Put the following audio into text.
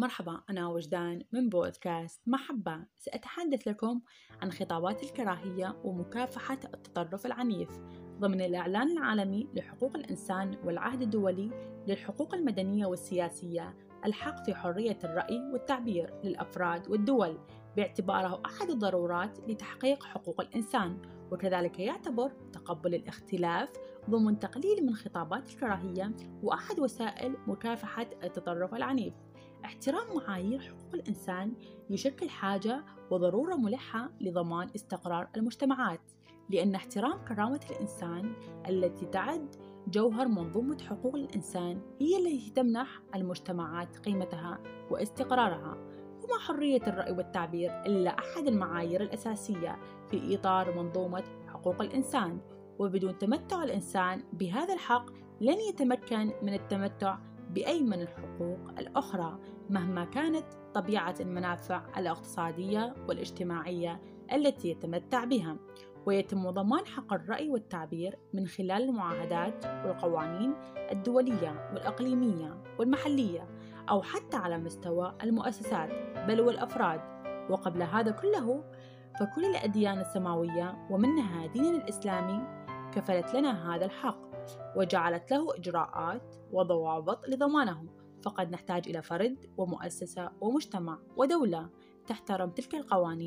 مرحبا أنا وجدان من بودكاست محبة. سأتحدث لكم عن خطابات الكراهية ومكافحة التطرف العنيف ضمن الإعلان العالمي لحقوق الإنسان والعهد الدولي للحقوق المدنية والسياسية الحق في حرية الرأي والتعبير للأفراد والدول باعتباره أحد الضرورات لتحقيق حقوق الإنسان وكذلك يعتبر تقبل الاختلاف ضمن تقليل من خطابات الكراهية وأحد وسائل مكافحة التطرف العنيف. احترام معايير حقوق الإنسان يشكل حاجة وضرورة ملحة لضمان استقرار المجتمعات لأن احترام كرامة الإنسان التي تعد جوهر منظومة حقوق الإنسان هي التي تمنح المجتمعات قيمتها واستقرارها وما حرية الرأي والتعبير إلا أحد المعايير الأساسية في إطار منظومة حقوق الإنسان. وبدون تمتع الإنسان بهذا الحق لن يتمكن من التمتع بأي من الحقوق الأخرى مهما كانت طبيعة المنافع الاقتصادية والاجتماعية التي يتمتع بها. ويتم ضمان حق الرأي والتعبير من خلال المعاهدات والقوانين الدولية والإقليمية والمحلية أو حتى على مستوى المؤسسات بل والأفراد. وقبل هذا كله فكل الأديان السماوية ومنها ديننا الإسلامي كفلت لنا هذا الحق وجعلت له إجراءات وضوابط لضمانه فقد نحتاج إلى فرد ومؤسسة ومجتمع ودولة تحترم تلك القوانين.